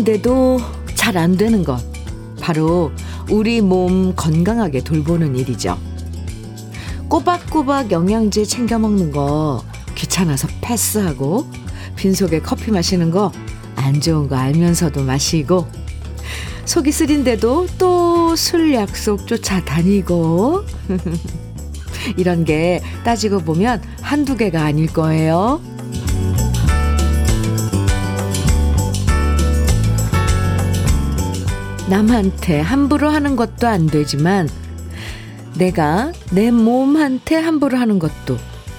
있는데도 잘 안 되는 것. 바로 우리 몸 건강하게 돌보는 일이죠. 꼬박꼬박 영양제 챙겨 먹는 거 귀찮아서 패스하고 빈속에 커피 마시는 거 안 좋은 거 알면서도 마시고 속이 쓰린데도 또 술 약속 쫓아 다니고 이런 게 따지고 보면 한두 개가 아닐 거예요. 남한테 함부로 하는 것도 안 되지만 내가 내 몸한테 함부로 하는 것도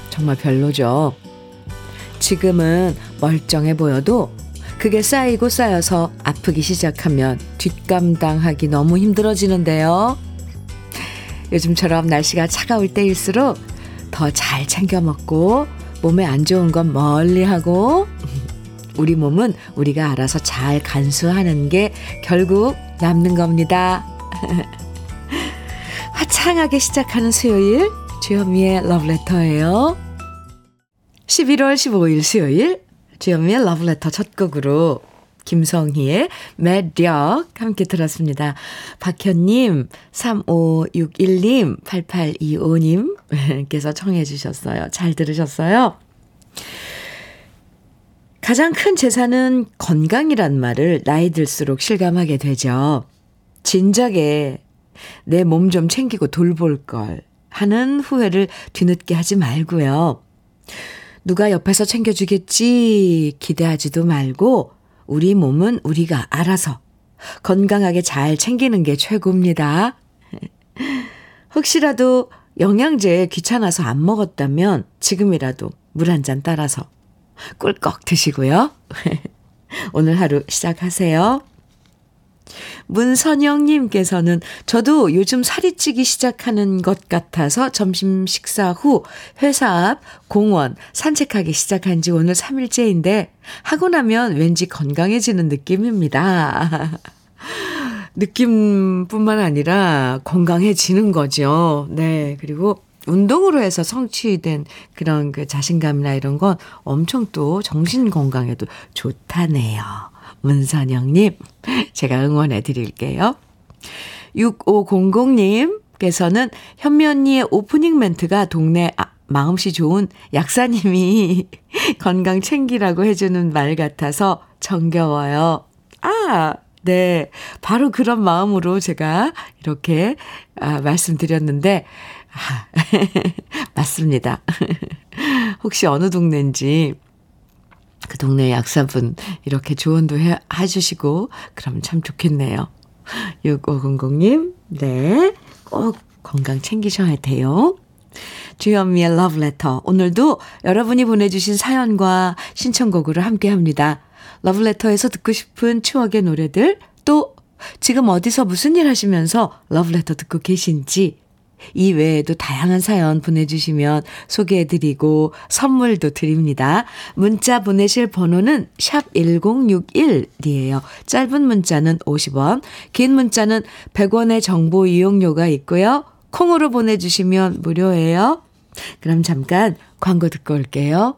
정말 별로죠. 지금은 멀쩡해 보여도 그게 쌓이고 쌓여서 아프기 시작하면 뒷감당하기 너무 힘들어지는데요. 요즘처럼 날씨가 차가울 때일수록 더 잘 챙겨 먹고 몸에 안 좋은 건 멀리 하고 우리 몸은 우리가 알아서 잘 간수하는 게 결국 남는 겁니다. 화창하게 시작하는 수요일 주현미의 러브레터예요. 11월 15일 수요일 주현미의 러브레터 첫 곡으로 김성희의 매력 함께 들었습니다. 박현님, 3561님, 8825님께서 청해 주셨어요. 잘 들으셨어요? 가장 큰 재산은 건강이란 말을 나이 들수록 실감하게 되죠. 진작에 내 몸 좀 챙기고 돌볼 걸 하는 후회를 뒤늦게 하지 말고요. 누가 옆에서 챙겨주겠지 기대하지도 말고 우리 몸은 우리가 알아서 건강하게 잘 챙기는 게 최고입니다. 혹시라도 영양제 귀찮아서 안 먹었다면 지금이라도 물 한 잔 따라서 꿀꺽 드시고요. 오늘 하루 시작하세요. 문선영님께서는 저도 요즘 살이 찌기 시작하는 것 같아서 점심 식사 후 회사 앞 공원 산책하기 시작한 지 오늘 3일째인데 하고 나면 왠지 건강해지는 느낌입니다. 느낌뿐만 아니라 건강해지는 거죠. 네. 그리고 운동으로 해서 성취된 그런 그 자신감이나 이런 건 엄청 또 정신 건강에도 좋다네요. 문선영님, 제가 응원해 드릴게요. 6500님께서는 현미 언니의 오프닝 멘트가 동네 아, 마음씨 좋은 약사님이 건강 챙기라고 해주는 말 같아서 정겨워요. 아, 네. 바로 그런 마음으로 제가 이렇게 아, 말씀드렸는데, 아, 맞습니다. 혹시 어느 동네인지 그 동네 약사분 이렇게 조언도 해, 해주시고 그럼 참 좋겠네요. 6500님, 네. 꼭 건강 챙기셔야 돼요. 주현미의 러브레터. 오늘도 여러분이 보내주신 사연과 신청곡으로 함께 합니다. 러브레터에서 듣고 싶은 추억의 노래들, 또 지금 어디서 무슨 일 하시면서 러브레터 듣고 계신지 이 외에도 다양한 사연 보내주시면 소개해드리고 선물도 드립니다. 문자 보내실 번호는 샵 1061이에요. 짧은 문자는 50원, 긴 문자는 100원의 정보 이용료가 있고요. 콩으로 보내주시면 무료예요. 그럼 잠깐 광고 듣고 올게요.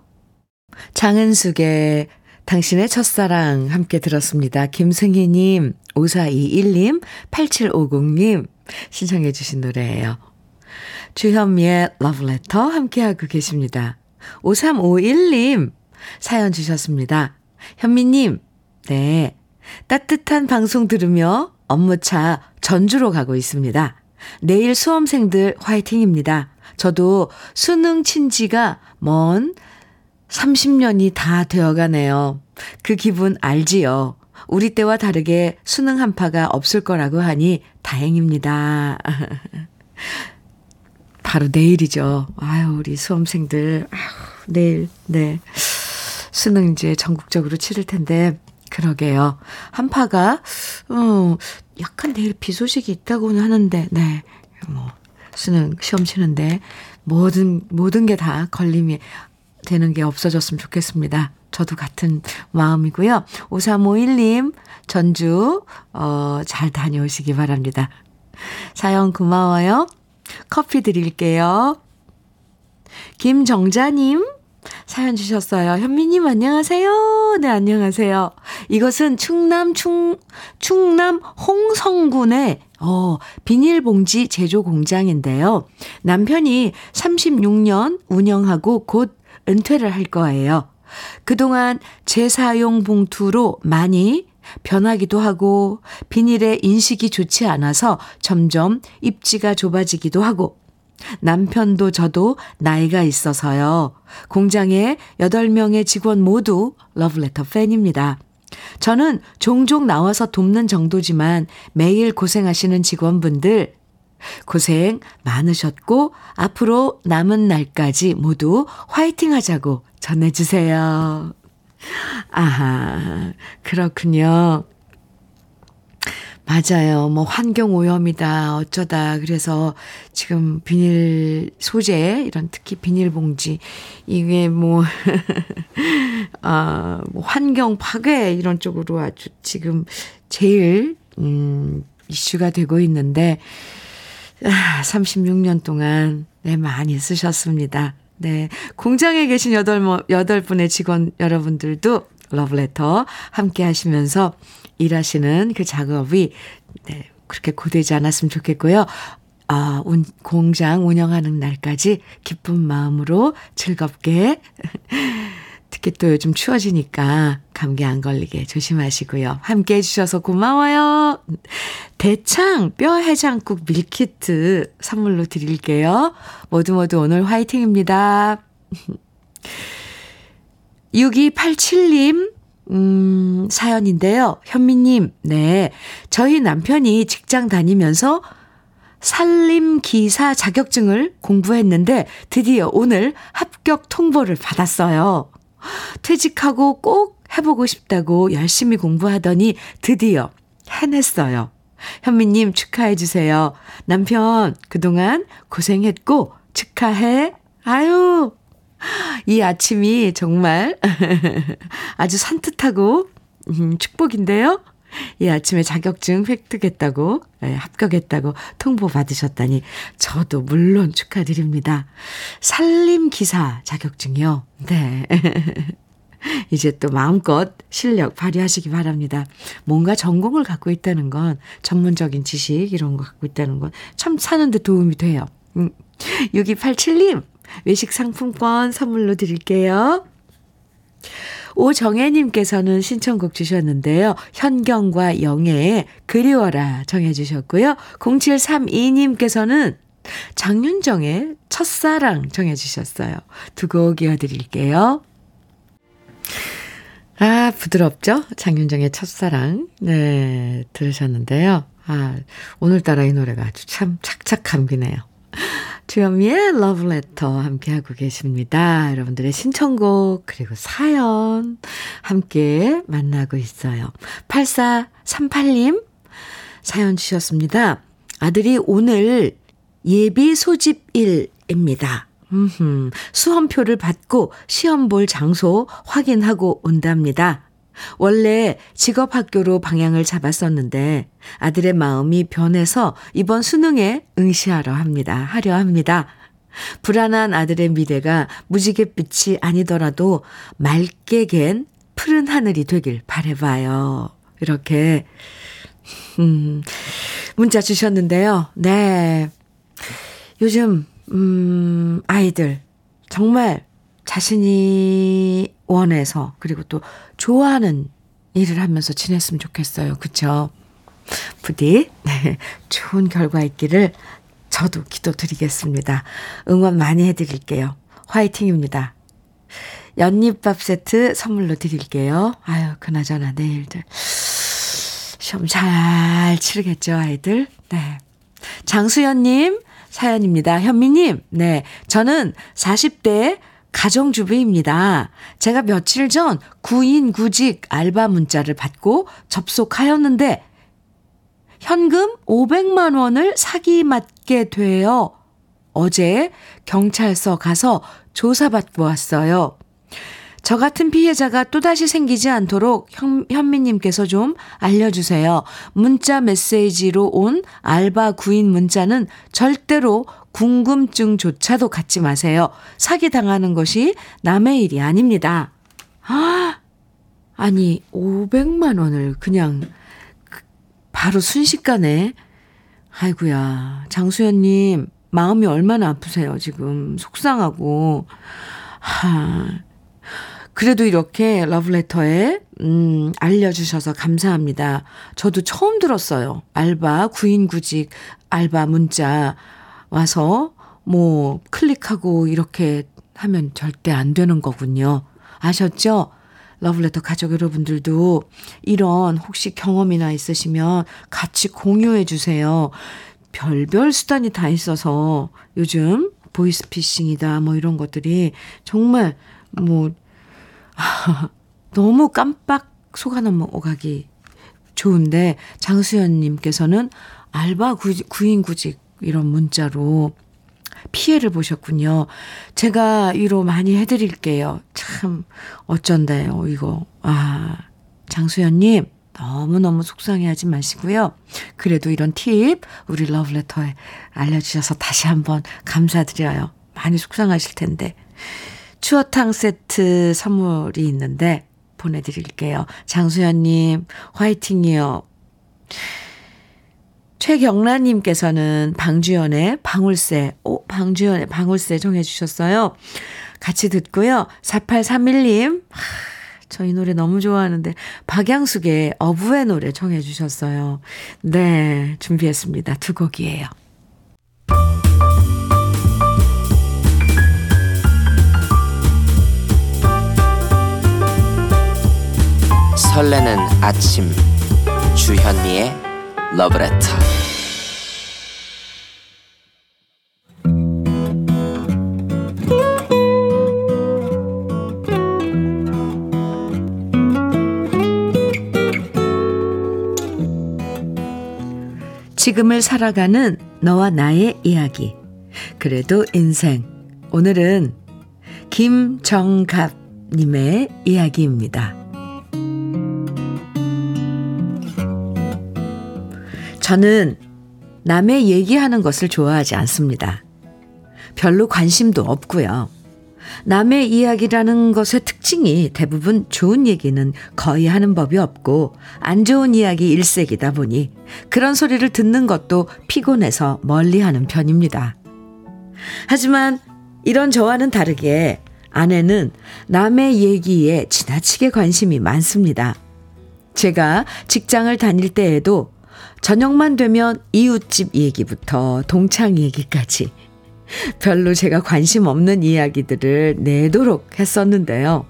장은숙의 당신의 첫사랑 함께 들었습니다. 김승희님, 5421님, 8750님 신청해 주신 노래예요. 주현미의 러브레터 함께하고 계십니다. 5351님 사연 주셨습니다. 현미님, 네. 따뜻한 방송 들으며 업무차 전주로 가고 있습니다. 내일 수험생들 화이팅입니다. 저도 수능 친지가 먼 30년이 다 되어가네요. 그 기분 알지요? 우리 때와 다르게 수능 한파가 없을 거라고 하니 다행입니다. 바로 내일이죠. 아유, 우리 수험생들. 아유, 내일, 네. 수능 이제 전국적으로 치를 텐데, 그러게요. 한파가, 어, 약간 내일 비 소식이 있다고는 하는데, 네. 뭐, 수능 시험 치는데, 모든, 모든 게 다 걸림이 되는 게 없어졌으면 좋겠습니다. 저도 같은 마음이고요. 5351님, 전주, 어, 잘 다녀오시기 바랍니다. 사연 고마워요. 커피 드릴게요. 김정자님, 사연 주셨어요. 현미님 안녕하세요. 네, 안녕하세요. 이것은 충남 충, 충남 홍성군의 어, 비닐봉지 제조 공장인데요. 남편이 36년 운영하고 곧 은퇴를 할 거예요. 그동안 재사용 봉투로 많이 변하기도 하고 비닐의 인식이 좋지 않아서 점점 입지가 좁아지기도 하고 남편도 저도 나이가 있어서요. 공장에 8명의 직원 모두 러브레터 팬입니다. 저는 종종 나와서 돕는 정도지만 매일 고생하시는 직원분들 고생 많으셨고 앞으로 남은 날까지 모두 화이팅 하자고 전해주세요. 아하, 그렇군요. 맞아요. 뭐 환경 오염이다 어쩌다 그래서 지금 비닐 소재 이런 특히 비닐봉지 이게 뭐 아, 뭐 환경 파괴 이런 쪽으로 아주 지금 제일 음 이슈가 되고 있는데 아, 36년 동안 네 많이 쓰셨습니다. 네. 공장에 계신 여덟, 여덟 분의 직원 여러분들도 러브레터 함께 하시면서 일하시는 그 작업이 네, 그렇게 고되지 않았으면 좋겠고요. 아, 운, 공장 운영하는 날까지 기쁜 마음으로 즐겁게 특히 또 요즘 추워지니까 감기 안 걸리게 조심하시고요. 함께 해주셔서 고마워요. 대창 뼈 해장국 밀키트 선물로 드릴게요. 모두 모두 오늘 화이팅입니다. 6287님, 음, 사연인데요. 현미님, 네. 저희 남편이 직장 다니면서 산림기사 자격증을 공부했는데 드디어 오늘 합격 통보를 받았어요. 퇴직하고 꼭 해보고 싶다고 열심히 공부하더니 드디어 해냈어요. 현미님 축하해주세요. 남편 그동안 고생했고 축하해. 아유, 이 아침이 정말 아주 산뜻하고 음, 축복인데요. 이 아침에 자격증 획득했다고, 네, 합격했다고 통보 받으셨다니 저도 물론 축하드립니다. 산림기사 자격증이요. 네. 이제 또 마음껏 실력 발휘하시기 바랍니다. 뭔가 전공을 갖고 있다는 건 전문적인 지식 이런 거 갖고 있다는 건 참 사는데 도움이 돼요. 음. 6287님, 외식 상품권 선물로 드릴게요. 오정혜님께서는 신청곡 주셨는데요. 현경과 영애의 그리워라 정해주셨고요. 0732님께서는 장윤정의 첫사랑 정해주셨어요. 두 곡 이어드릴게요. 아, 부드럽죠? 장윤정의 첫사랑. 네, 들으셨는데요. 아, 오늘따라 이 노래가 아주 참 착착 감기네요. 주현미의 러브레터 함께하고 계십니다. 여러분들의 신청곡 그리고 사연 함께 만나고 있어요. 8438님 사연 주셨습니다. 아들이 오늘 예비 소집일입니다. 음흠, 수험표를 받고 시험 볼 장소 확인하고 온답니다. 원래 직업학교로 방향을 잡았었는데 아들의 마음이 변해서 이번 수능에 응시하려 합니다. 하려 합니다. 불안한 아들의 미래가 무지갯빛이 아니더라도 맑게 갠 푸른 하늘이 되길 바래봐요. 이렇게 음, 문자 주셨는데요. 네. 요즘 음, 아이들 정말 자신이 원해서 그리고 또 좋아하는 일을 하면서 지냈으면 좋겠어요. 그쵸? 부디 네, 좋은 결과 있기를 저도 기도드리겠습니다. 응원 많이 해드릴게요. 화이팅입니다. 연잎밥 세트 선물로 드릴게요. 아유, 그나저나 내일들 시험 잘 치르겠죠, 아이들? 네. 장수연님 사연입니다. 현미님, 네. 저는 40대 가정주부입니다. 제가 며칠 전 구인 구직 알바 문자를 받고 접속하였는데 현금 500만 원을 사기 맞게 되어 어제 경찰서 가서 조사받고 왔어요. 저 같은 피해자가 또다시 생기지 않도록 현, 현미님께서 좀 알려주세요. 문자 메시지로 온 알바 구인 문자는 절대로 궁금증조차도 갖지 마세요. 사기 당하는 것이 남의 일이 아닙니다. 아, 아니, 500만 원을 그냥 바로 순식간에 아이구야 장수연님 마음이 얼마나 아프세요 지금 속상하고 하 그래도 이렇게 러브레터에 음 알려주셔서 감사합니다. 저도 처음 들었어요. 알바 구인구직 알바 문자 와서 뭐 클릭하고 이렇게 하면 절대 안 되는 거군요. 아셨죠? 러블레터 가족 여러분들도 이런 혹시 경험이나 있으시면 같이 공유해 주세요. 별별 수단이 다 있어서 요즘 보이스피싱이다 뭐 이런 것들이 정말 뭐 너무 깜빡 속아 넘어가기 좋은데 장수연 님께서는 알바 구인 구직 이런 문자로 피해를 보셨군요. 제가 위로 많이 해드릴게요. 참, 어쩐다요, 이거. 아, 장수연님, 너무너무 속상해 하지 마시고요. 그래도 이런 팁, 우리 러브레터에 알려주셔서 다시 한번 감사드려요. 많이 속상하실 텐데. 추어탕 세트 선물이 있는데 보내드릴게요. 장수연님, 화이팅이요. 최경란님께서는 방주연의 방울새, 오, 방주연의 방울새 정해주셨어요. 같이 듣고요. 4831님, 저희 노래 너무 좋아하는데, 박양숙의 어부의 노래 정해주셨어요. 네, 준비했습니다. 두 곡이에요. 설레는 아침, 주현미의 러브레터 지금을 살아가는 너와 나의 이야기. 그래도 인생. 오늘은 김정갑님의 이야기입니다. 저는 남의 얘기하는 것을 좋아하지 않습니다. 별로 관심도 없고요. 남의 이야기라는 것의 특징이 대부분 좋은 얘기는 거의 하는 법이 없고 안 좋은 이야기 일색이다 보니 그런 소리를 듣는 것도 피곤해서 멀리 하는 편입니다. 하지만 이런 저와는 다르게 아내는 남의 얘기에 지나치게 관심이 많습니다. 제가 직장을 다닐 때에도 저녁만 되면 이웃집 얘기부터 동창 얘기까지 별로 제가 관심 없는 이야기들을 내도록 했었는데요.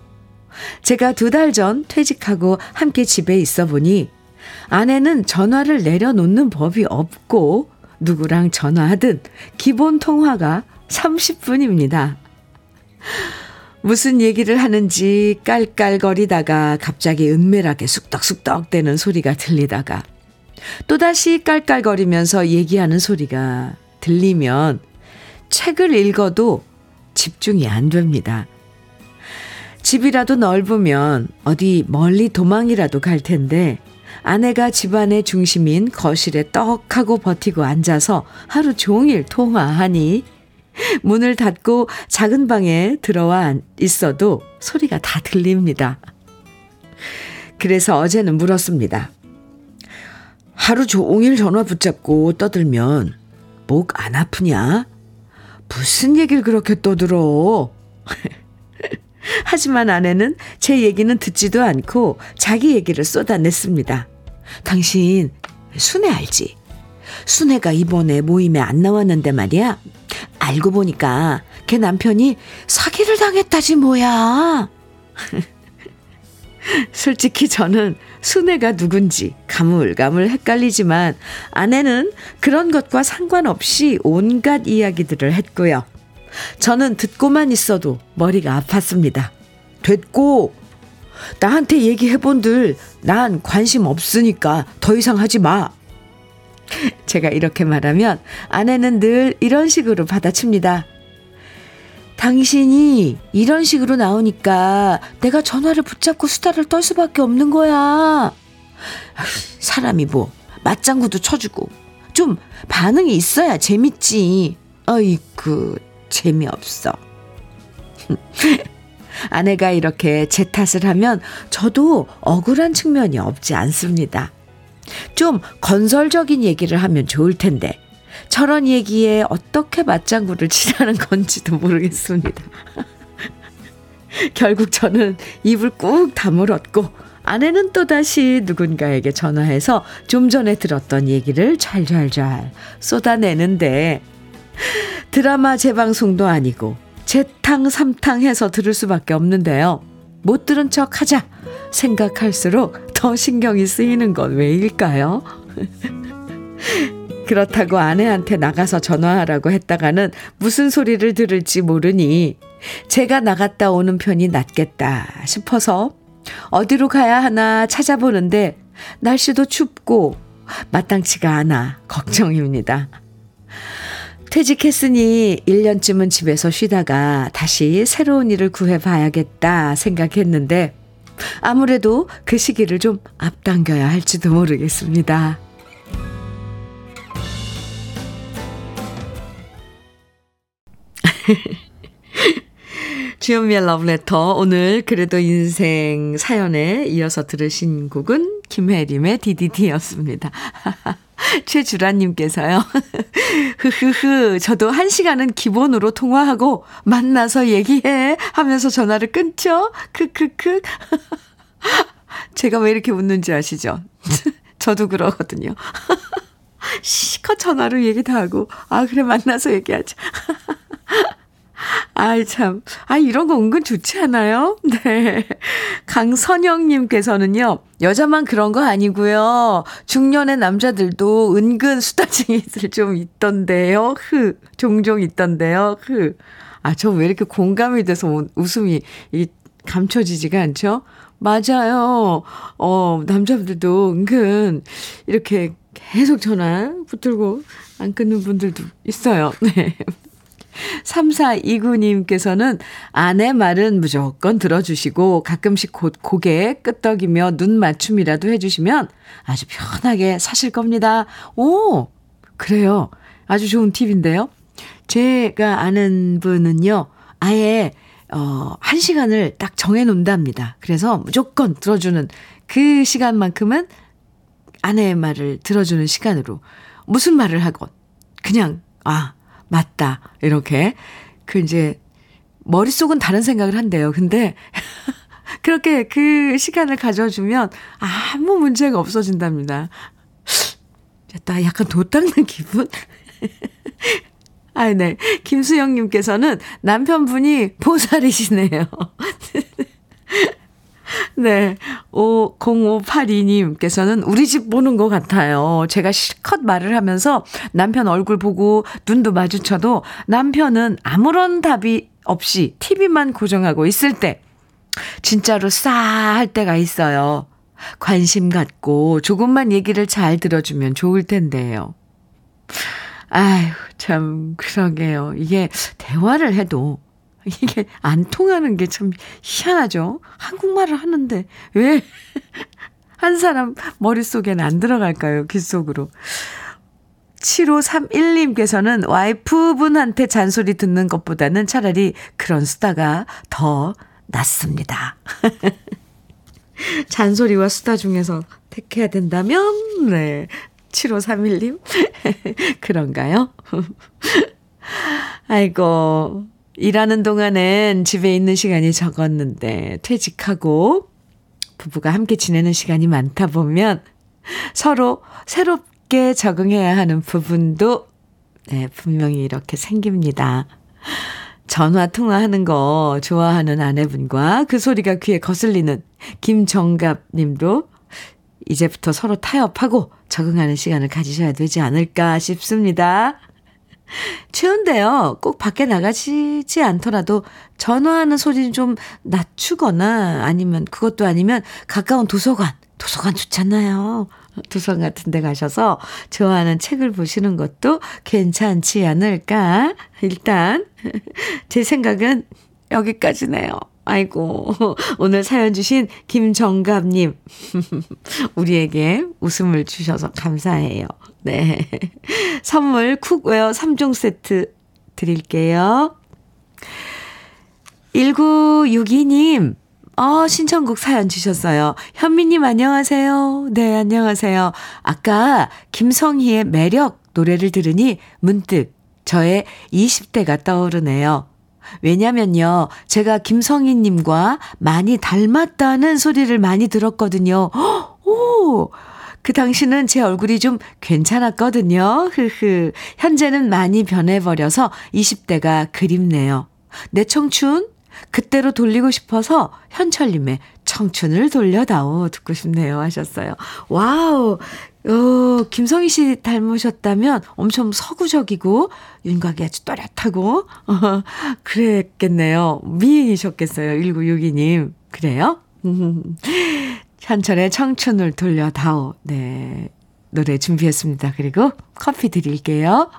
제가 두 달 전 퇴직하고 함께 집에 있어 보니 아내는 전화를 내려놓는 법이 없고 누구랑 전화하든 기본 통화가 30분입니다. 무슨 얘기를 하는지 깔깔거리다가 갑자기 은밀하게 쑥덕쑥덕 대는 소리가 들리다가 또다시 깔깔거리면서 얘기하는 소리가 들리면 책을 읽어도 집중이 안 됩니다. 집이라도 넓으면 어디 멀리 도망이라도 갈 텐데 아내가 집안의 중심인 거실에 떡하고 버티고 앉아서 하루 종일 통화하니 문을 닫고 작은 방에 들어와 있어도 소리가 다 들립니다. 그래서 어제는 물었습니다. 하루 종일 전화 붙잡고 떠들면 목 안 아프냐? 무슨 얘기를 그렇게 떠들어? 하지만 아내는 제 얘기는 듣지도 않고 자기 얘기를 쏟아냈습니다. 당신 순애 알지? 순애가 이번에 모임에 안 나왔는데 말이야. 알고 보니까 걔 남편이 사기를 당했다지 뭐야. 솔직히 저는 순애가 누군지 가물가물 헷갈리지만 아내는 그런 것과 상관없이 온갖 이야기들을 했고요. 저는 듣고만 있어도 머리가 아팠습니다. 됐고, 나한테 얘기해본들 난 관심 없으니까 더 이상 하지 마. 제가 이렇게 말하면 아내는 늘 이런 식으로 받아칩니다. 당신이 이런 식으로 나오니까 내가 전화를 붙잡고 수다를 떨 수밖에 없는 거야. 사람이 뭐 맞장구도 쳐주고 좀 반응이 있어야 재밌지. 어? 어이구, 재미없어. 아내가 이렇게 제 탓을 하면 저도 억울한 측면이 없지 않습니다. 좀 건설적인 얘기를 하면 좋을 텐데, 저런 얘기에 어떻게 맞장구를 치라는 건지도 모르겠습니다. 결국 저는 입을 꾹 다물었고, 아내는 또다시 누군가에게 전화해서 좀 전에 들었던 얘기를 잘잘잘 쏟아내는데, 드라마 재방송도 아니고, 재탕 삼탕 해서 들을 수밖에 없는데요. 못 들은 척 하자 생각할수록 더 신경이 쓰이는 건 왜일까요? 그렇다고 아내한테 나가서 전화하라고 했다가는 무슨 소리를 들을지 모르니 제가 나갔다 오는 편이 낫겠다 싶어서 어디로 가야 하나 찾아보는데 날씨도 춥고 마땅치가 않아 걱정입니다. 퇴직했으니 1년쯤은 집에서 쉬다가 다시 새로운 일을 구해봐야겠다 생각했는데 아무래도 그 시기를 좀 앞당겨야 할지도 모르겠습니다. 주현미의 러브레터 오늘 그래도 인생 사연에 이어서 들으신 곡은 김혜림의 DDD였습니다. 최주라님께서요. 흐흐흐, 저도 한 시간은 기본으로 통화하고 만나서 얘기해 하면서 전화를 끊죠? 크크크. 제가 왜 이렇게 웃는지 아시죠? 저도 그러거든요. 시컷 전화로 얘기 다 하고, 아, 그래, 만나서 얘기하자. 아이, 참. 아, 이런 거 은근 좋지 않아요? 네. 강선영님께서는요, 여자만 그런 거 아니고요. 중년의 남자들도 은근 수다쟁이들 좀 있던데요. 흐. 종종 있던데요. 흐. 아, 저 왜 이렇게 공감이 돼서 웃음이 이 감춰지지가 않죠? 맞아요. 어, 남자분들도 은근 이렇게 계속 전화 붙들고 안 끊는 분들도 있어요. 네. 3429님께서는 아내 말은 무조건 들어주시고 가끔씩 곧 고개 끄덕이며 눈 맞춤이라도 해주시면 아주 편하게 사실 겁니다. 오! 그래요. 아주 좋은 팁인데요. 제가 아는 분은요, 아예, 어, 한 시간을 딱 정해 놓는답니다. 그래서 무조건 들어주는 그 시간만큼은 아내의 말을 들어주는 시간으로 무슨 말을 하건 그냥, 아, 맞다. 이렇게. 그 이제 머릿속은 다른 생각을 한대요. 근데 그렇게 그 시간을 가져주면 아무 문제가 없어진답니다. 나 약간 도 닦는 기분? 아, 네. 김수영님께서는 남편분이 보살이시네요. 네. 5, 0582님께서는 우리 집 보는 것 같아요. 제가 실컷 말을 하면서 남편 얼굴 보고 눈도 마주쳐도 남편은 아무런 답이 없이 TV만 고정하고 있을 때, 진짜로 싸할 때가 있어요. 관심 갖고 조금만 얘기를 잘 들어주면 좋을 텐데요. 아유, 참, 그러게요. 이게 대화를 해도 이게 안 통하는 게 참 희한하죠. 한국말을 하는데 왜 한 사람 머릿속에는 안 들어갈까요? 귀 속으로. 7531님께서는 와이프분한테 잔소리 듣는 것보다는 차라리 그런 수다가 더 낫습니다. 잔소리와 수다 중에서 택해야 된다면, 네. 7531님? 그런가요? 아이고, 일하는 동안엔 집에 있는 시간이 적었는데 퇴직하고 부부가 함께 지내는 시간이 많다 보면 서로 새롭게 적응해야 하는 부분도 네, 분명히 이렇게 생깁니다. 전화 통화하는 거 좋아하는 아내분과 그 소리가 귀에 거슬리는 김정갑 님도 이제부터 서로 타협하고 적응하는 시간을 가지셔야 되지 않을까 싶습니다. 추운데요. 꼭 밖에 나가시지 않더라도 전화하는 소리를 좀 낮추거나 아니면 그것도 아니면 가까운 도서관, 도서관 좋잖아요. 도서관 같은 데 가셔서 좋아하는 책을 보시는 것도 괜찮지 않을까? 일단 제 생각은 여기까지네요. 아이고, 오늘 사연 주신 김정갑님. 우리에게 웃음을 주셔서 감사해요. 네. 선물 cookware 3종 세트 드릴게요. 1962님, 어, 신청곡 사연 주셨어요. 현미님 안녕하세요. 네, 안녕하세요. 아까 김성희의 매력 노래를 들으니 문득 저의 20대가 떠오르네요. 왜냐면요, 제가 김성희님과 많이 닮았다는 소리를 많이 들었거든요. 오! 그 당시는 제 얼굴이 좀 괜찮았거든요. 흐흐. 현재는 많이 변해버려서 20대가 그립네요. 내 청춘 그때로 돌리고 싶어서 현철님의 청춘을 돌려다오 듣고 싶네요 하셨어요. 와우. 어, 김성희 씨 닮으셨다면 엄청 서구적이고 윤곽이 아주 또렷하고 어, 그랬겠네요. 미인이셨겠어요. 1962님. 그래요? 현철의 청춘을 돌려다오. 네. 노래 준비했습니다. 그리고 커피 드릴게요.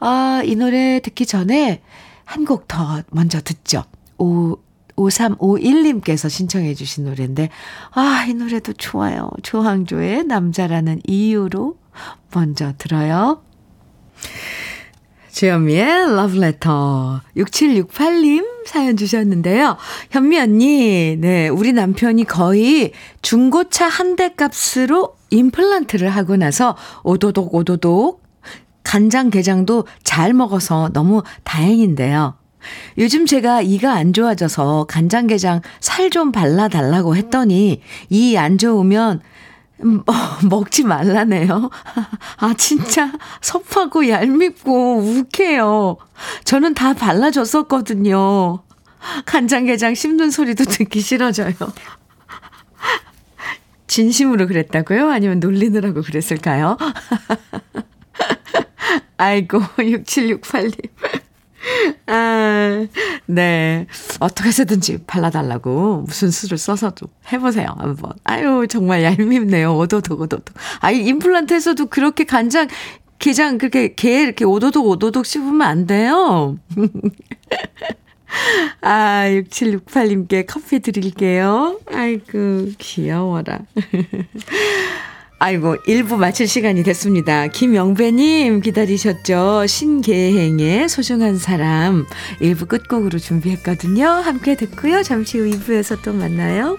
아, 이 노래 듣기 전에 한 곡 더 먼저 듣죠. 오, 5351님께서 신청해 주신 노래인데, 아, 이 노래도 좋아요. 조항조의 남자라는 이유로 먼저 들어요. 주현미의 러브레터 6768님 사연 주셨는데요. 현미 언니, 네, 우리 남편이 거의 중고차 한 대 값으로 임플란트를 하고 나서 오도독 오도독 간장게장도 잘 먹어서 너무 다행인데요. 요즘 제가 이가 안 좋아져서 간장게장 살 좀 발라달라고 했더니 이 안 좋으면 먹지 말라네요. 아, 진짜 섭하고 얄밉고 욱해요. 저는 다 발라줬었거든요. 간장게장 씹는 소리도 듣기 싫어져요. 진심으로 그랬다고요? 아니면 놀리느라고 그랬을까요? 아이고, 6768님. 아, 네. 어떻게 해서든지 발라달라고 무슨 수를 써서도 해보세요. 한번. 아유, 정말 얄밉네요. 오도독, 오도독. 아이, 임플란트 에서도 그렇게 간장, 게장, 그렇게, 게 이렇게 오도독, 오도독 씹으면 안 돼요. 아, 6768님께 커피 드릴게요. 아이고, 귀여워라. 아이고, 1부 마칠 시간이 됐습니다. 김영배님 기다리셨죠? 신계행의 소중한 사람 1부 끝곡으로 준비했거든요. 함께 듣고요. 잠시 후 2부에서 또 만나요.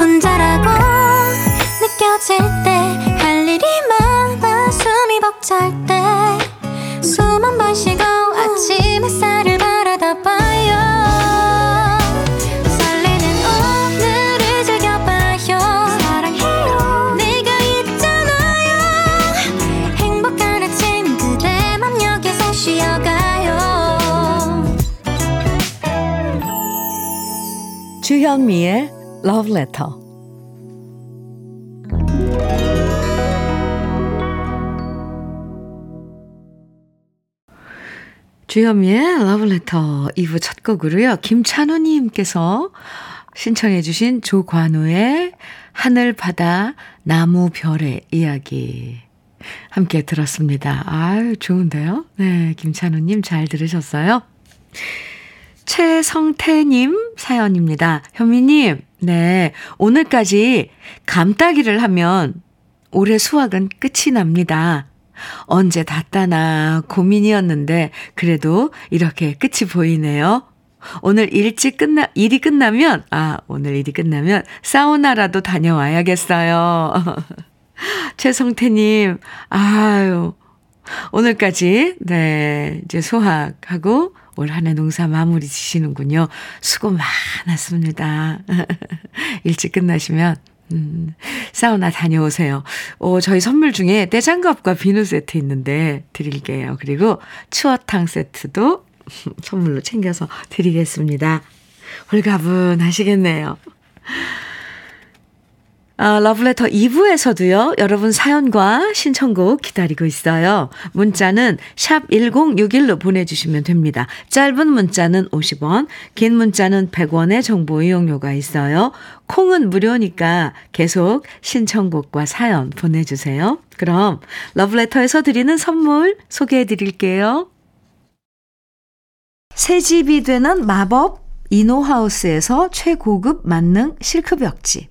혼자라고 느껴질 때 할 일이 많아 숨이 벅찰 때 주현미의 Love Letter. 주현미의 Love Letter 2부 첫 곡으로요. 김찬우님께서 신청해 주신 조관우의 하늘, 바다, 나무, 별의 이야기 함께 들었습니다. 아유, 좋은데요? 네, 김찬우님 잘 들으셨어요? 최성태님 사연입니다. 현미님, 네. 오늘까지 감따기를 하면 올해 수확은 끝이 납니다. 언제 다 따나 고민이었는데 그래도 이렇게 끝이 보이네요. 오늘 일찍 끝나, 일이 끝나면, 아, 오늘 일이 끝나면 사우나라도 다녀와야겠어요. 최성태님, 아유, 오늘까지, 네, 이제 소확하고 올 한해 농사 마무리 지시는군요. 수고 많았습니다. 일찍 끝나시면, 음, 사우나 다녀오세요. 어, 저희 선물 중에 떼장갑과 비누 세트 있는데 드릴게요. 그리고 추어탕 세트도 선물로 챙겨서 드리겠습니다. 홀가분 하시겠네요. 아, 러브레터 2부에서도요, 여러분 사연과 신청곡 기다리고 있어요. 문자는 샵 1061로 보내주시면 됩니다. 짧은 문자는 50원, 긴 문자는 100원의 정보 이용료가 있어요. 콩은 무료니까 계속 신청곡과 사연 보내주세요. 그럼 러브레터에서 드리는 선물 소개해 드릴게요. 새 집이 되는 마법 이노하우스에서 최고급 만능 실크벽지.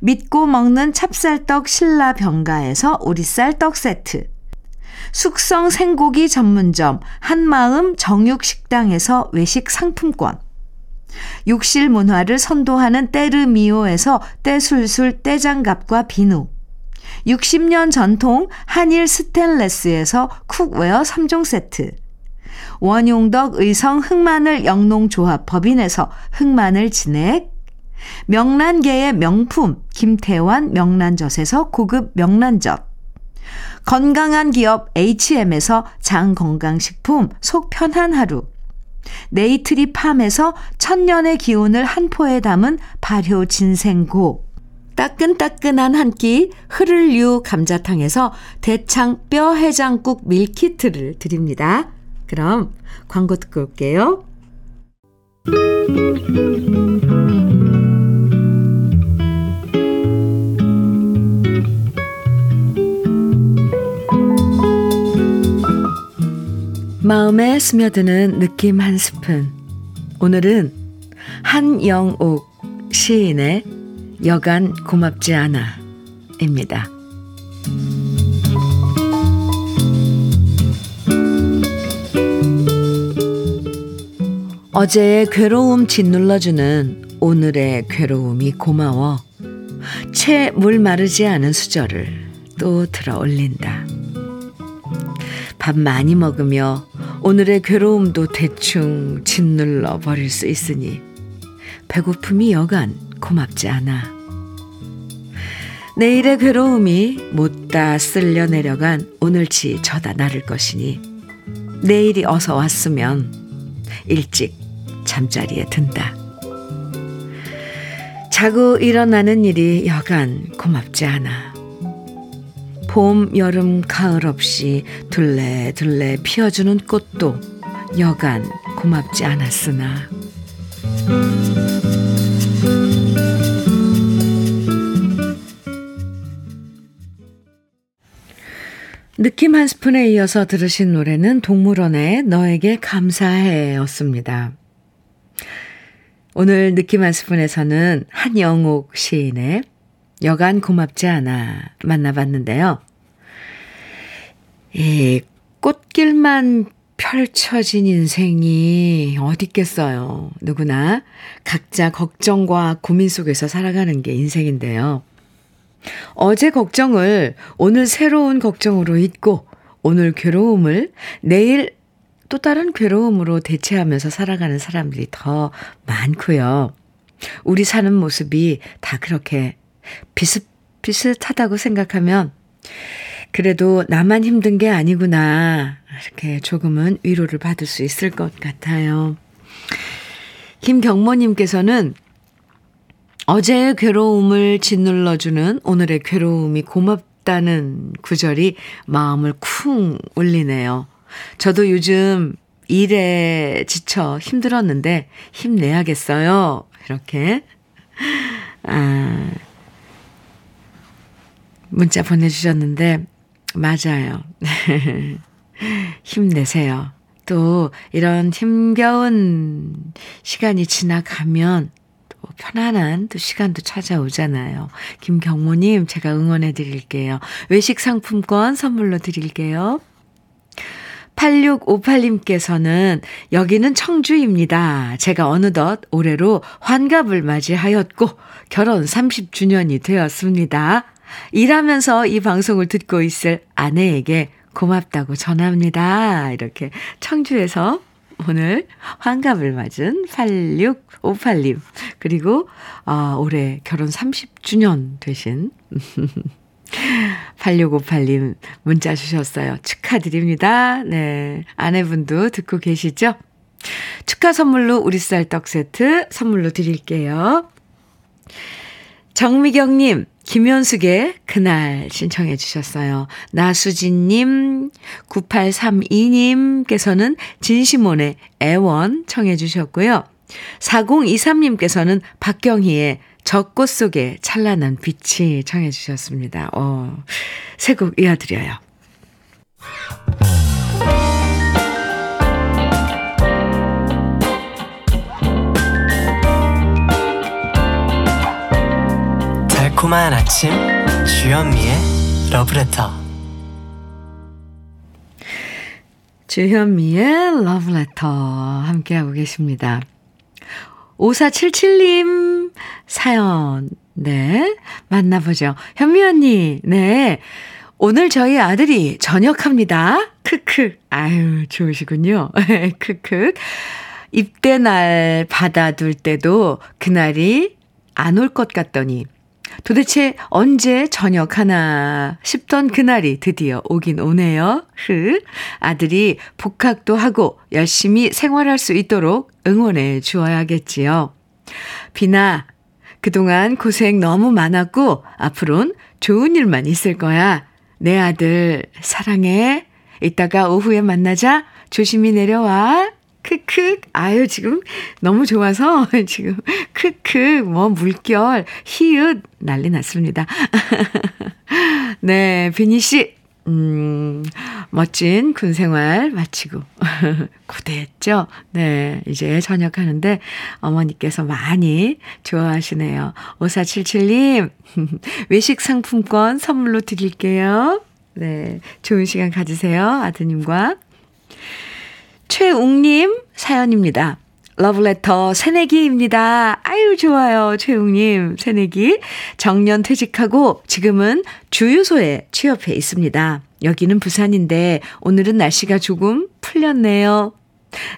믿고 먹는 찹쌀떡 신라 병가에서 오리쌀 떡 세트, 숙성 생고기 전문점 한마음 정육식당에서 외식 상품권, 욕실 문화를 선도하는 때르미오에서 때술술 때장갑과 비누, 60년 전통 한일 스텐레스에서 cookware 3종 세트. 원용덕 의성 흑마늘 영농조합 법인에서 흑마늘 진액. 명란계의 명품 김태환 명란젓에서 고급 명란젓. 건강한 기업 H&M에서 장건강식품 속 편한 하루. 네이트리 팜에서 천년의 기운을 한 포에 담은 발효 진생고. 따끈따끈한 한 끼 흐를유 감자탕에서 대창 뼈 해장국 밀키트를 드립니다. 그럼 광고 듣고 올게요. 마음에 스며드는 느낌 한 스푼. 오늘은 한영옥 시인의 여간 고맙지 않아 입니다. 어제의 괴로움 짓눌러주는 오늘의 괴로움이 고마워. 채 물 마르지 않은 수저를 또 들어 올린다. 밥 많이 먹으며 오늘의 괴로움도 대충 짓눌러 버릴 수 있으니 배고픔이 여간 고맙지 않아. 내일의 괴로움이 못다 쓸려 내려간 오늘치 저다 나를 것이니 내일이 어서 왔으면 일찍 잠자리에 든다. 자고 일어나는 일이 여간 고맙지 않아. 봄, 여름, 가을 없이 둘레둘레 피어주는 꽃도 여간 고맙지 않았으나 느낌 한 스푼에 이어서 들으신 노래는 동물원의 너에게 감사해 였습니다. 오늘 느낌 한 스푼에서는 한영옥 시인의 여간 고맙지 않아 만나봤는데요. 이 꽃길만 펼쳐진 인생이 어디 있겠어요. 누구나 각자 걱정과 고민 속에서 살아가는 게 인생인데요. 어제 걱정을 오늘 새로운 걱정으로 잊고 오늘 괴로움을 내일 또 다른 괴로움으로 대체하면서 살아가는 사람들이 더 많고요. 우리 사는 모습이 다 그렇게 비슷비슷하다고 생각하면 그래도 나만 힘든 게 아니구나. 이렇게 조금은 위로를 받을 수 있을 것 같아요. 김경모님께서는 어제의 괴로움을 짓눌러주는 오늘의 괴로움이 고맙다는 구절이 마음을 쿵 울리네요. 저도 요즘 일에 지쳐 힘들었는데 힘내야겠어요. 이렇게, 아, 문자 보내주셨는데, 맞아요. 힘내세요. 또, 이런 힘겨운 시간이 지나가면 편안한 또 시간도 찾아오잖아요. 김경모님, 제가 응원해 드릴게요. 외식 상품권 선물로 드릴게요. 8658님께서는 여기는 청주입니다. 제가 어느덧 올해로 환갑을 맞이하였고 결혼 30주년이 되었습니다. 일하면서 이 방송을 듣고 있을 아내에게 고맙다고 전합니다. 이렇게 청주에서 오늘 환갑을 맞은 8658님. 그리고, 어, 올해 결혼 30주년 되신 8658님 문자 주셨어요. 축하드립니다. 네. 아내분도 듣고 계시죠? 축하 선물로 우리 쌀떡 세트 선물로 드릴게요. 정미경님, 김현숙의 그날 신청해 주셨어요. 나수진님, 9832님께서는 진시몬의 애원 청해 주셨고요. 4023님께서는 박경희의 적꽃 속에 찬란한 빛이 청해 주셨습니다. 어, 새곡 이어드려요. 달콤한 아침 주현미의 러브레터 주현미의 러브레터 함께하고 계십니다. 5477님 사연, 네, 만나보죠. 현미 언니, 네. 오늘 저희 아들이 전역합니다. 크크. 아유, 좋으시군요. 크크. 입대 날 받아둘 때도 그날이 안 올 것 같더니 도대체 언제 저녁 하나 싶던 그날이 드디어 오긴 오네요. 흐. 아들이 복학도 하고 열심히 생활할 수 있도록 응원해 주어야겠지요. 비나, 그동안 고생 너무 많았고, 앞으론 좋은 일만 있을 거야. 내 아들, 사랑해. 이따가 오후에 만나자. 조심히 내려와. 크크. 아유, 지금 너무 좋아서 지금 크크. 뭐 물결, 히읗 난리 났습니다. 네, 비니 씨. 음, 멋진 군 생활 마치고 고대했죠. 네, 이제 전역하는데 어머니께서 많이 좋아하시네요. 5477님, 외식 상품권 선물로 드릴게요. 네, 좋은 시간 가지세요. 아드님과. 최웅님 사연입니다. 러브레터 새내기입니다. 아유, 좋아요. 최웅님, 새내기. 정년 퇴직하고 지금은 주유소에 취업해 있습니다. 여기는 부산인데 오늘은 날씨가 조금 풀렸네요.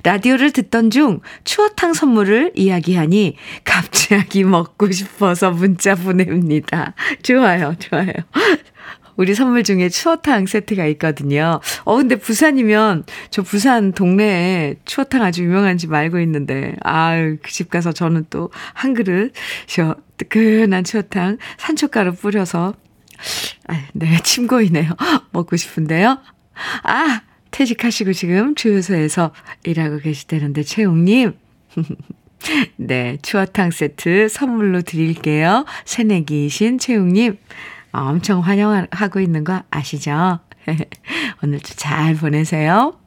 라디오를 듣던 중 추어탕 선물을 이야기하니 갑자기 먹고 싶어서 문자 보냅니다. 좋아요, 좋아요. 우리 선물 중에 추어탕 세트가 있거든요. 어, 근데 부산이면 저 부산 동네에 추어탕 아주 유명한 집 알고 있는데, 아유, 그 집 가서 저는 또 한 그릇, 저 뜨끈한 추어탕 산초가루 뿌려서, 아, 네, 침 고이네요. 먹고 싶은데요. 아, 퇴직하시고 지금 주유소에서 일하고 계시다는데, 최웅님. 네, 추어탕 세트 선물로 드릴게요. 새내기이신 최웅님. 엄청 환영하고 있는 거 아시죠? 오늘도 잘 보내세요.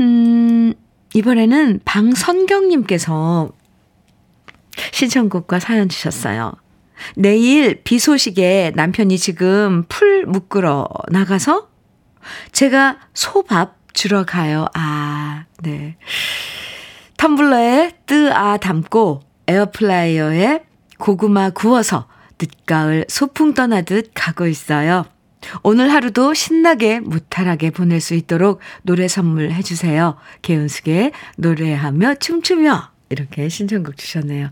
음, 이번에는 방선경님께서 신청곡과 사연 주셨어요. 내일 비 소식에 남편이 지금 풀 묶으러 나가서 제가 소밥 주러 가요. 아, 네. 텀블러에 뜨아 담고 에어프라이어에 고구마 구워서 늦가을 소풍 떠나듯 가고 있어요. 오늘 하루도 신나게 무탈하게 보낼 수 있도록 노래 선물해 주세요. 개은숙의 노래하며 춤추며 이렇게 신청곡 주셨네요.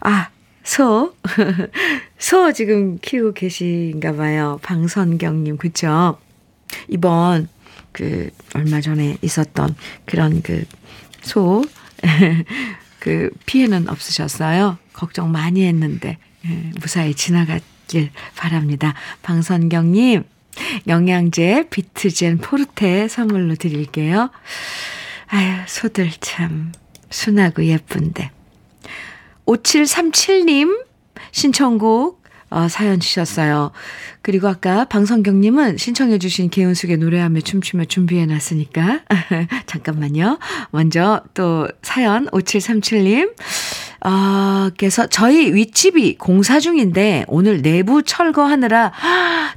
아, 소. 소 지금 키우고 계신가 봐요. 방선경 님, 그쵸? 이번 그 얼마 전에 있었던 그런 그 소, 그 피해는 없으셨어요? 걱정 많이 했는데. 예, 무사히 지나갔길 바랍니다. 방선경님, 영양제 비트젠 포르테 선물로 드릴게요. 아유, 소들 참 순하고 예쁜데. 5737님 신청곡 어, 사연 주셨어요. 그리고 아까 방성경님은 신청해 주신 개은숙의 노래하며 춤추며 준비해놨으니까. 잠깐만요. 먼저 또 사연 5737님. 아, 께서 저희 윗집이 공사 중인데 오늘 내부 철거하느라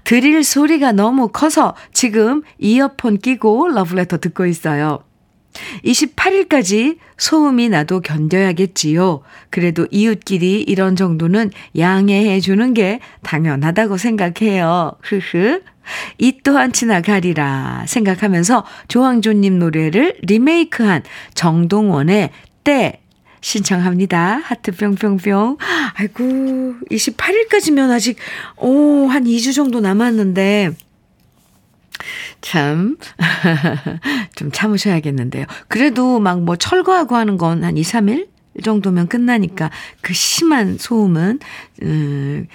드릴 소리가 너무 커서 지금 이어폰 끼고 러브레터 듣고 있어요. 28일까지 소음이 나도 견뎌야겠지요. 그래도 이웃끼리 이런 정도는 양해해 주는 게 당연하다고 생각해요. 흐흐. 이 또한 지나가리라 생각하면서 조항조님 노래를 리메이크한 정동원의 때 신청합니다. 하트 뿅뿅뿅. 아이고, 28일까지면 아직, 오, 한 2주 정도 남았는데, 참, 좀 참으셔야겠는데요. 그래도 막 뭐 철거하고 하는 건 한 2, 3일 정도면 끝나니까 그 심한 소음은, 음,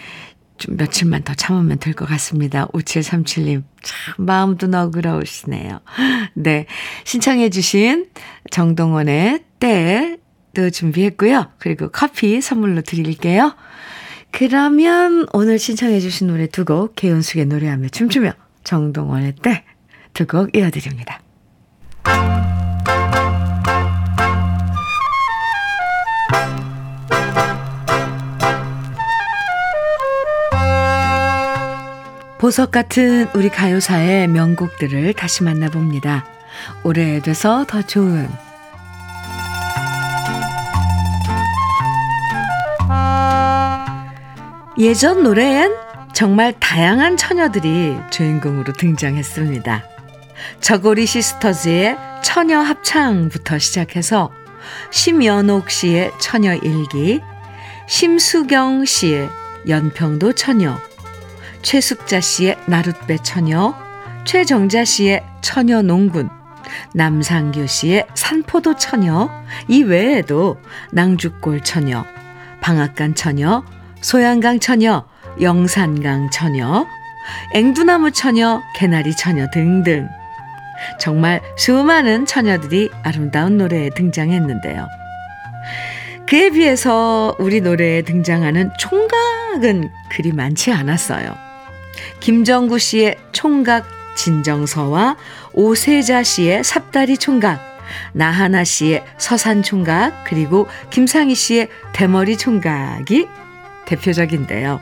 좀 며칠만 더 참으면 될 것 같습니다. 5737님, 참, 마음도 너그러우시네요. 네. 신청해주신 정동원의 때 도 준비했고요. 그리고 커피 선물로 드릴게요. 그러면 오늘 신청해주신 노래 두 곡, 개은숙의 노래하며 춤추며 정동원의 때 두 곡 이어드립니다. 보석 같은 우리 가요사의 명곡들을 다시 만나봅니다. 오래돼서 더 좋은 예전 노래엔 정말 다양한 처녀들이 주인공으로 등장했습니다. 저고리 시스터즈의 처녀 합창부터 시작해서 심연옥 씨의 처녀 일기, 심수경 씨의 연평도 처녀, 최숙자 씨의 나룻배 처녀, 최정자 씨의 처녀 농군, 남상규 씨의 산포도 처녀, 이 외에도 낭죽골 처녀, 방앗간 처녀, 소양강 처녀, 영산강 처녀, 앵두나무 처녀, 개나리 처녀 등등. 정말 수많은 처녀들이 아름다운 노래에 등장했는데요. 그에 비해서 우리 노래에 등장하는 총각은 그리 많지 않았어요. 김정구 씨의 총각 진정서와 오세자 씨의 삽다리 총각, 나하나 씨의 서산 총각, 그리고 김상희 씨의 대머리 총각이 대표적인데요.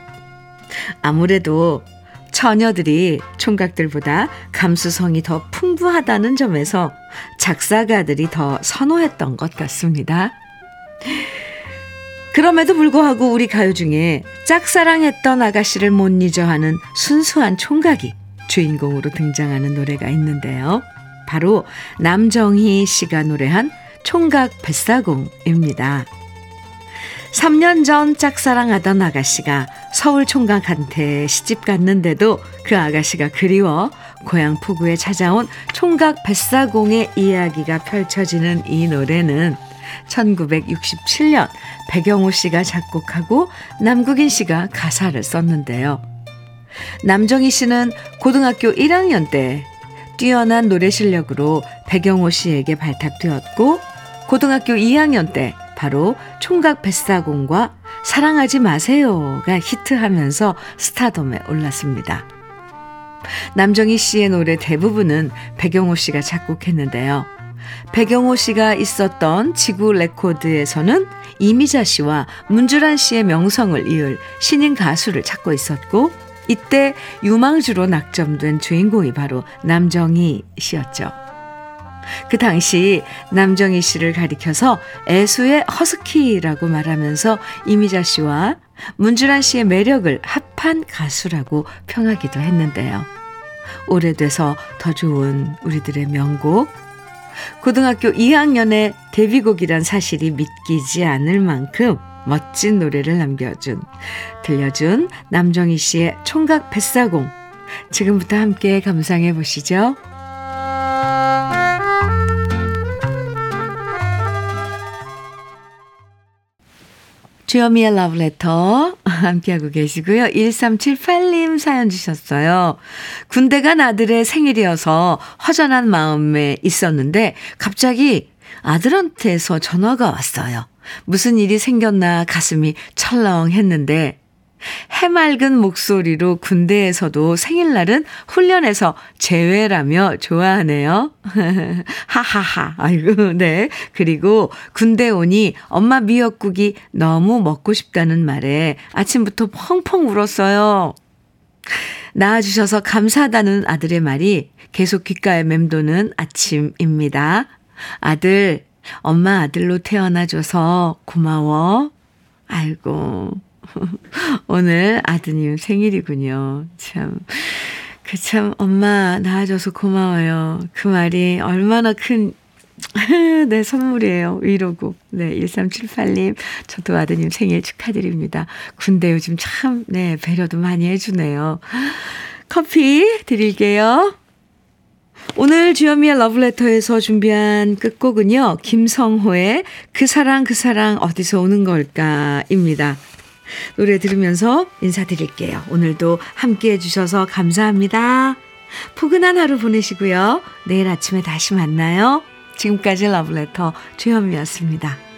아무래도 처녀들이 총각들보다 감수성이 더 풍부하다는 점에서 작사가들이 더 선호했던 것 같습니다. 그럼에도 불구하고 우리 가요 중에 짝사랑했던 아가씨를 못 잊어 하는 순수한 총각이 주인공으로 등장하는 노래가 있는데요. 바로 남정희 씨가 노래한 총각 뱃사공입니다. 3년 전 짝사랑하던 아가씨가 서울 총각한테 시집 갔는데도 그 아가씨가 그리워 고향 포구에 찾아온 총각 뱃사공의 이야기가 펼쳐지는 이 노래는 1967년 백영호 씨가 작곡하고 남국인 씨가 가사를 썼는데요. 남정희 씨는 고등학교 1학년 때 뛰어난 노래 실력으로 백영호 씨에게 발탁되었고 고등학교 2학년 때 바로 총각 뱃사공과 사랑하지 마세요가 히트하면서 스타덤에 올랐습니다. 남정희 씨의 노래 대부분은 백영호 씨가 작곡했는데요. 백영호 씨가 있었던 지구 레코드에서는 이미자 씨와 문주란 씨의 명성을 이을 신인 가수를 찾고 있었고 이때 유망주로 낙점된 주인공이 바로 남정희 씨였죠. 그 당시 남정희 씨를 가리켜서 애수의 허스키라고 말하면서 이미자 씨와 문주란 씨의 매력을 합한 가수라고 평하기도 했는데요. 오래돼서 더 좋은 우리들의 명곡. 고등학교 2학년의 데뷔곡이란 사실이 믿기지 않을 만큼 멋진 노래를 남겨준, 들려준 남정희 씨의 총각 뱃사공. 지금부터 함께 감상해 보시죠. 주여미의 러브레터 함께하고 계시고요. 1378님 사연 주셨어요. 군대 간 아들의 생일이어서 허전한 마음에 있었는데 갑자기 아들한테서 전화가 왔어요. 무슨 일이 생겼나 가슴이 철렁했는데 해맑은 목소리로 군대에서도 생일날은 훈련에서 제외라며 좋아하네요. 하하하. 아이고, 네. 그리고 군대 오니 엄마 미역국이 너무 먹고 싶다는 말에 아침부터 펑펑 울었어요. 낳아주셔서 감사하다는 아들의 말이 계속 귓가에 맴도는 아침입니다. 아들, 엄마 아들로 태어나줘서 고마워. 아이고. 오늘 아드님 생일이군요. 참. 그 참, 엄마 낳아줘서 고마워요. 그 말이 얼마나 큰, 네, 선물이에요. 위로고. 네, 1378님. 저도 아드님 생일 축하드립니다. 군대 요즘 참, 네, 배려도 많이 해주네요. 커피 드릴게요. 오늘 주현미의 러브레터에서 준비한 끝곡은요. 김성호의 그 사랑 그 사랑 어디서 오는 걸까입니다. 노래 들으면서 인사드릴게요. 오늘도 함께 해주셔서 감사합니다. 포근한 하루 보내시고요. 내일 아침에 다시 만나요. 지금까지 러브레터 주현미였습니다.